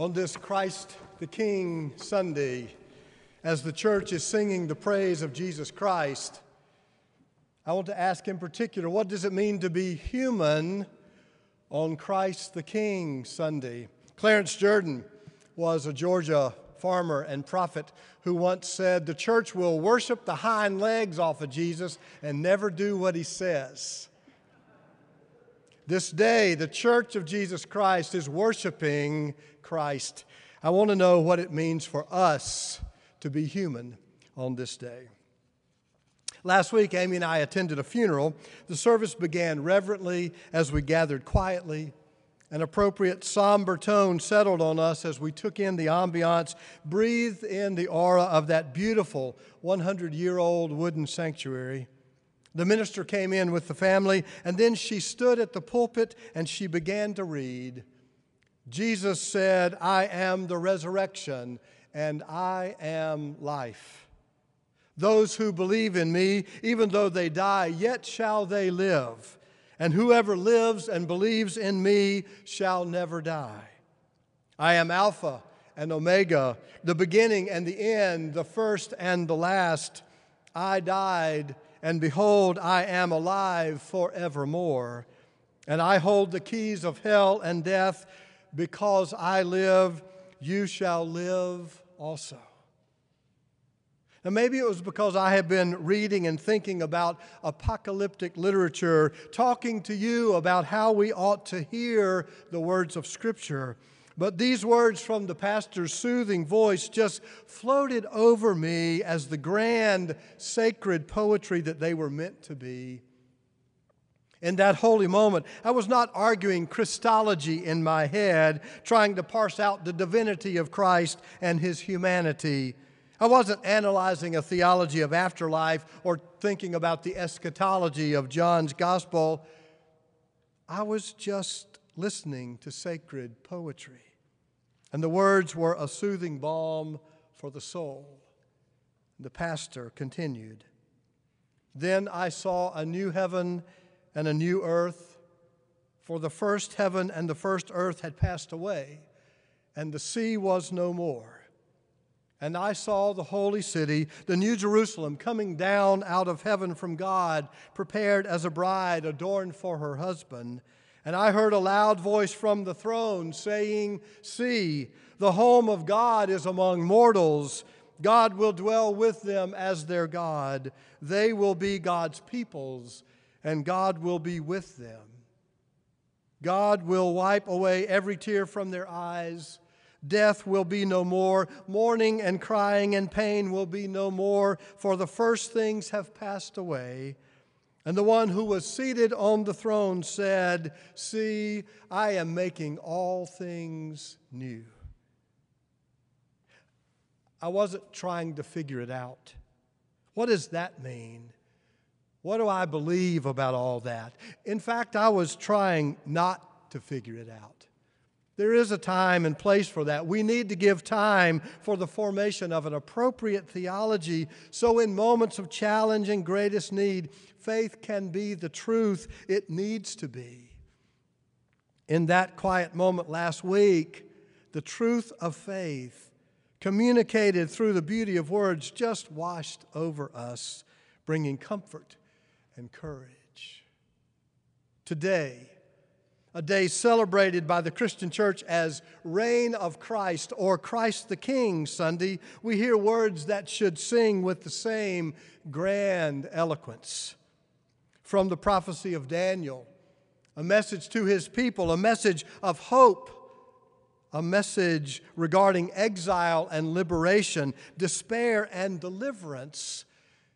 on this Christ the King Sunday, as the church is singing the praise of Jesus Christ, I want to ask in particular what does it mean to be human on Christ the King Sunday? Clarence Jordan was a Georgia farmer and prophet who once said, The church will worship the hind legs off of Jesus and never do what he says. This day, the church of Jesus Christ is worshiping Christ. I want to know what it means for us to be human on this day. Last week, Amy and I attended a funeral. The service began reverently as we gathered quietly. An appropriate somber tone settled on us as we took in the ambiance, breathed in the aura of that beautiful 100 year old wooden sanctuary. The minister came in with the family, and then she stood at the pulpit and she began to read. Jesus said, I am the resurrection and I am life. Those who believe in me, even though they die, yet shall they live. And whoever lives and believes in me shall never die. I am Alpha and Omega, the beginning and the end, the first and the last. I died, and behold, I am alive forevermore. And I hold the keys of hell and death because I live, you shall live also. Now, maybe it was because I have been reading and thinking about apocalyptic literature, talking to you about how we ought to hear the words of Scripture. But these words from the pastor's soothing voice just floated over me as the grand, sacred poetry that they were meant to be in that holy moment. I was not arguing Christology in my head, trying to parse out the divinity of Christ and his humanity. I wasn't analyzing a theology of afterlife or thinking about the eschatology of John's gospel. I was just listening to sacred poetry. And the words were a soothing balm for the soul. The pastor continued Then I saw a new heaven and a new earth, for the first heaven and the first earth had passed away, and the sea was no more. And I saw the holy city, the New Jerusalem, coming down out of heaven from God, prepared as a bride adorned for her husband. And I heard a loud voice from the throne saying, See, the home of God is among mortals. God will dwell with them as their God. They will be God's peoples and God will be with them. God will wipe away every tear from their eyes. Death will be no more. Mourning and crying and pain will be no more, for the first things have passed away. And the one who was seated on the throne said, See, I am making all things new. I wasn't trying to figure it out. What does that mean? What do I believe about all that? In fact, I was trying not to figure it out. There is a time and place for that. We need to give time for the formation of an appropriate theology so, in moments of challenge and greatest need, faith can be the truth it needs to be. In that quiet moment last week, the truth of faith, communicated through the beauty of words, just washed over us, bringing comfort and courage. Today, a day celebrated by the Christian church as Reign of Christ or Christ the King Sunday, we hear words that should sing with the same grand eloquence. From the prophecy of Daniel, a message to his people, a message of hope, a message regarding exile and liberation, despair and deliverance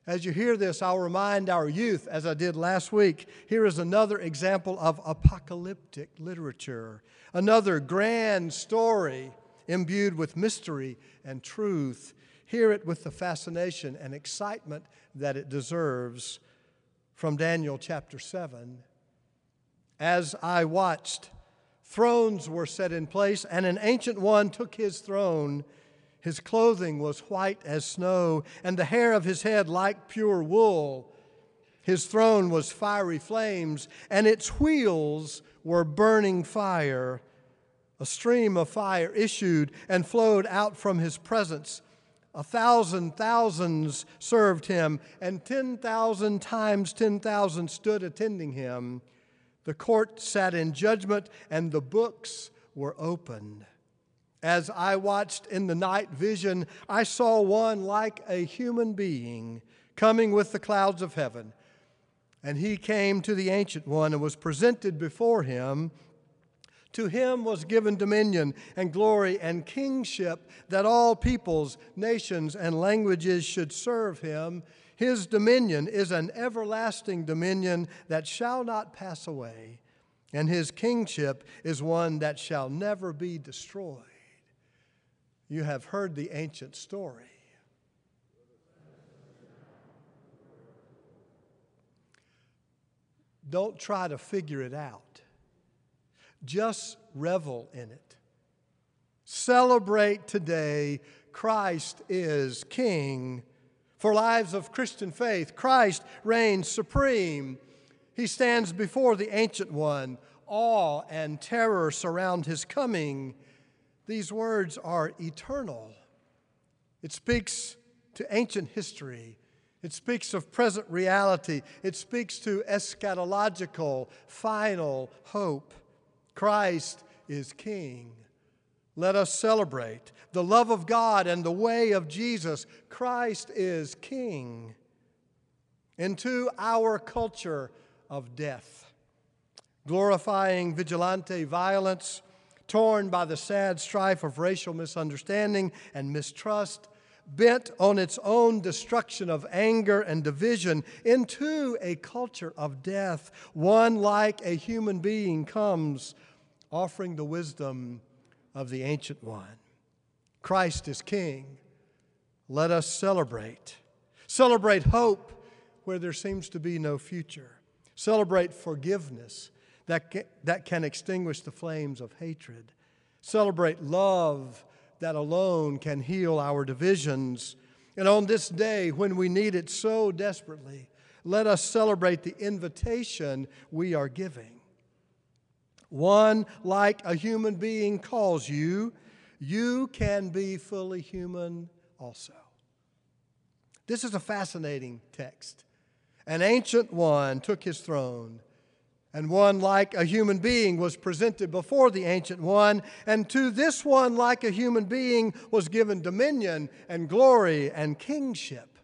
as you hear this, I'll remind our youth, as I did last week, here is another example of apocalyptic literature, another grand story imbued with mystery and truth. Hear it with the fascination and excitement that it deserves from Daniel chapter 7. As I watched, thrones were set in place, and an ancient one took his throne his clothing was white as snow, and the hair of his head like pure wool. His throne was fiery flames, and its wheels were burning fire. A stream of fire issued and flowed out from his presence. A thousand thousands served him, and 10,000 times 10,000 stood attending him. The court sat in judgment, and the books were opened. As I watched in the night vision, I saw one like a human being coming with the clouds of heaven. And he came to the Ancient One and was presented before him. To him was given dominion and glory and kingship that all peoples, nations, and languages should serve him. His dominion is an everlasting dominion that shall not pass away, and his kingship is one that shall never be destroyed. You have heard the ancient story. Don't try to figure it out. Just revel in it. Celebrate today Christ is King. For lives of Christian faith, Christ reigns supreme. He stands before the Ancient One. Awe and terror surround his coming. These words are eternal. It speaks to ancient history. It speaks of present reality. It speaks to eschatological, final hope. Christ is King. Let us celebrate the love of God and the way of Jesus. Christ is King. Into our culture of death, glorifying vigilante violence torn by the sad strife of racial misunderstanding and mistrust, bent on its own destruction of anger and division into a culture of death. One like a human being comes, offering the wisdom of the Ancient One. Christ is King. Let us celebrate. Celebrate hope where there seems to be no future. Celebrate forgiveness that can, that can extinguish the flames of hatred. Celebrate love that alone can heal our divisions. And on this day, when we need it so desperately, let us celebrate the invitation we are giving. One like a human being calls you, you can be fully human also. This is a fascinating text. An ancient one took his throne and one like a human being was presented before the Ancient One, and to this one like a human being was given dominion and glory and kingship.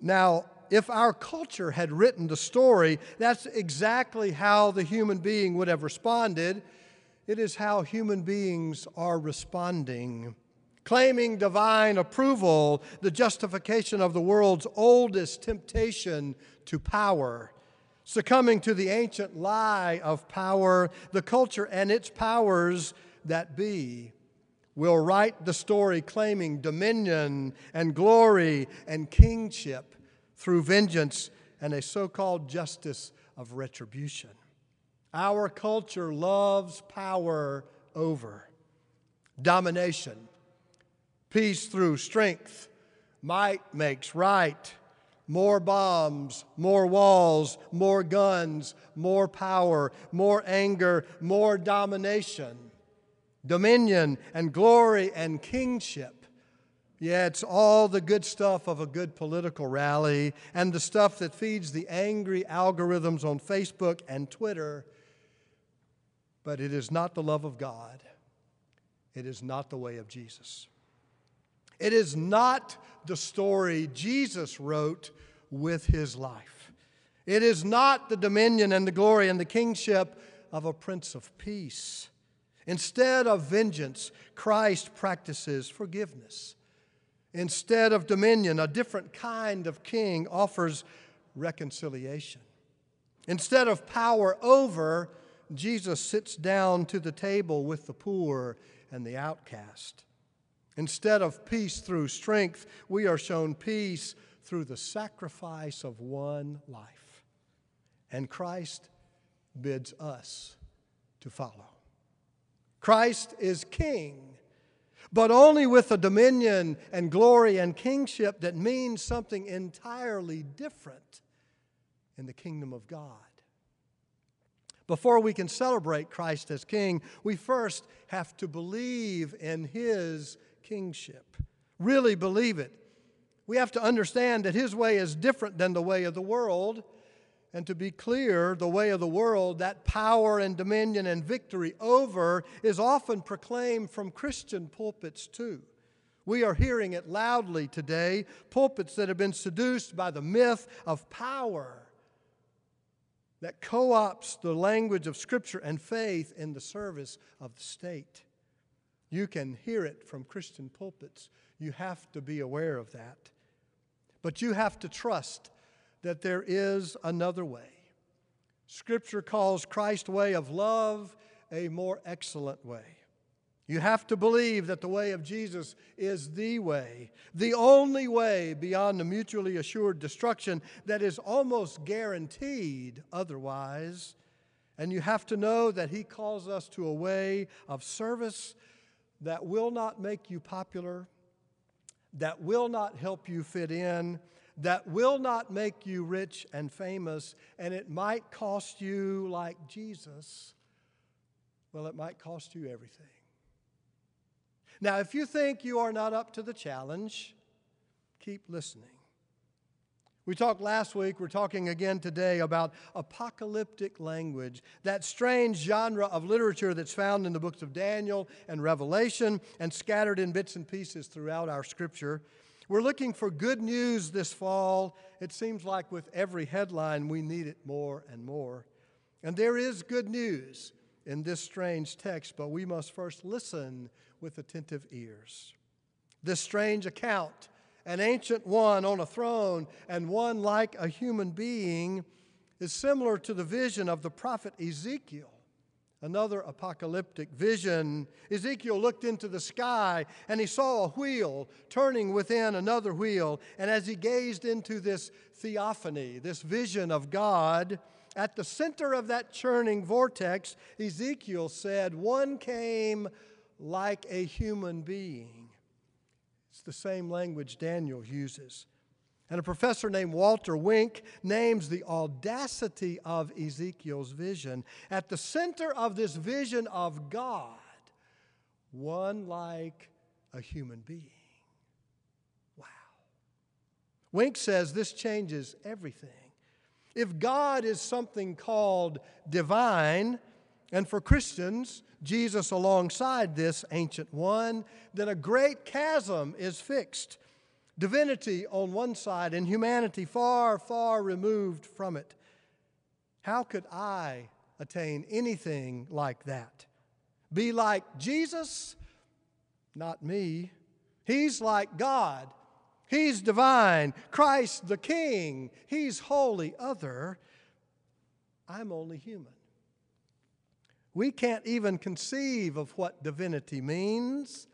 Now, if our culture had written the story, that's exactly how the human being would have responded. It is how human beings are responding. Claiming divine approval, the justification of the world's oldest temptation to power succumbing to the ancient lie of power, the culture and its powers that be will write the story claiming dominion and glory and kingship through vengeance and a so called justice of retribution. Our culture loves power over domination, peace through strength, might makes right more bombs, more walls, more guns, more power, more anger, more domination, dominion and glory and kingship. Yeah, it's all the good stuff of a good political rally and the stuff that feeds the angry algorithms on Facebook and Twitter. But it is not the love of God. It is not the way of Jesus. It is not the story Jesus wrote with his life. It is not the dominion and the glory and the kingship of a prince of peace. Instead of vengeance, Christ practices forgiveness. Instead of dominion, a different kind of king offers reconciliation. Instead of power over, Jesus sits down to the table with the poor and the outcast. Instead of peace through strength, we are shown peace through the sacrifice of one life. And Christ bids us to follow. Christ is King, but only with a dominion and glory and kingship that means something entirely different in the kingdom of God. Before we can celebrate Christ as King, we first have to believe in His kingship. Really believe it. We have to understand that His way is different than the way of the world. And to be clear, the way of the world, that power and dominion and victory over, is often proclaimed from Christian pulpits too. We are hearing it loudly today pulpits that have been seduced by the myth of power that co opts the language of Scripture and faith in the service of the state. You can hear it from Christian pulpits. You have to be aware of that. But you have to trust that there is another way. Scripture calls Christ's way of love a more excellent way. You have to believe that the way of Jesus is the way, the only way beyond the mutually assured destruction that is almost guaranteed otherwise. And you have to know that He calls us to a way of service that will not make you popular, that will not help you fit in, that will not make you rich and famous, and it might cost you, like Jesus, well, it might cost you everything. Now, if you think you are not up to the challenge, keep listening. We talked last week, we're talking again today about apocalyptic language, that strange genre of literature that's found in the books of Daniel and Revelation and scattered in bits and pieces throughout our scripture. We're looking for good news this fall. It seems like with every headline, we need it more and more. And there is good news in this strange text, but we must first listen with attentive ears. This strange account, an ancient one on a throne and one like a human being, is similar to the vision of the prophet Ezekiel another apocalyptic vision. Ezekiel looked into the sky and he saw a wheel turning within another wheel. And as he gazed into this theophany, this vision of God, at the center of that churning vortex, Ezekiel said, One came like a human being. It's the same language Daniel uses. And a professor named Walter Wink names the audacity of Ezekiel's vision. At the center of this vision of God, one like a human being. Wow. Wink says this changes everything. If God is something called divine, and for Christians, Jesus alongside this ancient one, then a great chasm is fixed divinity on one side and humanity far, far removed from it. How could I attain anything like that? Be like Jesus? Not me. He's like God. He's divine. Christ the King. He's holy other. I'm only human. We can't even conceive of what divinity means.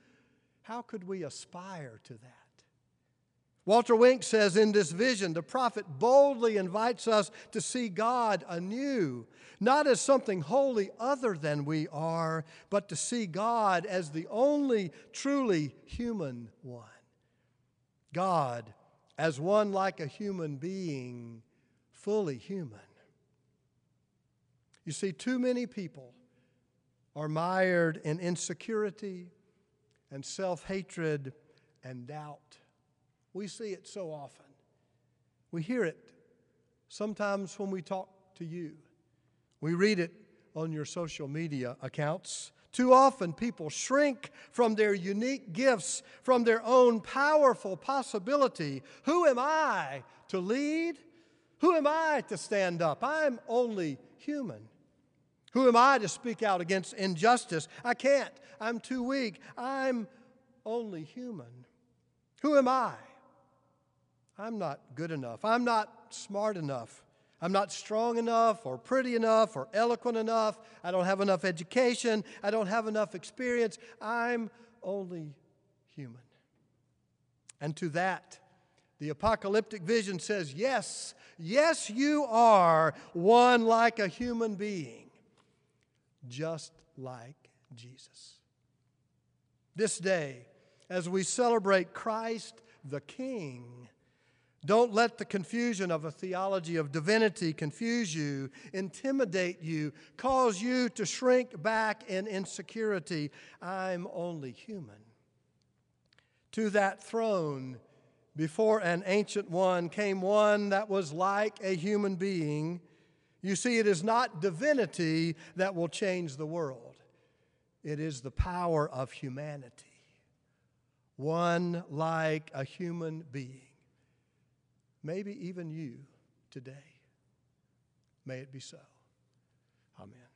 How could we aspire to that? Walter Wink says in this vision, the prophet boldly invites us to see God anew, not as something wholly other than we are, but to see God as the only truly human one. God as one like a human being, fully human. You see, too many people are mired in insecurity and self hatred and doubt. We see it so often. We hear it sometimes when we talk to you. We read it on your social media accounts. Too often, people shrink from their unique gifts, from their own powerful possibility. Who am I to lead? Who am I to stand up? I'm only human. Who am I to speak out against injustice? I can't. I'm too weak. I'm only human. Who am I? I'm not good enough. I'm not smart enough. I'm not strong enough or pretty enough or eloquent enough. I don't have enough education. I don't have enough experience. I'm only human. And to that, the apocalyptic vision says, Yes, yes, you are one like a human being, just like Jesus. This day, as we celebrate Christ the King, Don't let the confusion of a theology of divinity confuse you, intimidate you, cause you to shrink back in insecurity. I'm only human. To that throne, before an ancient one, came one that was like a human being. You see, it is not divinity that will change the world, it is the power of humanity. One like a human being maybe even you today. May it be so. Amen.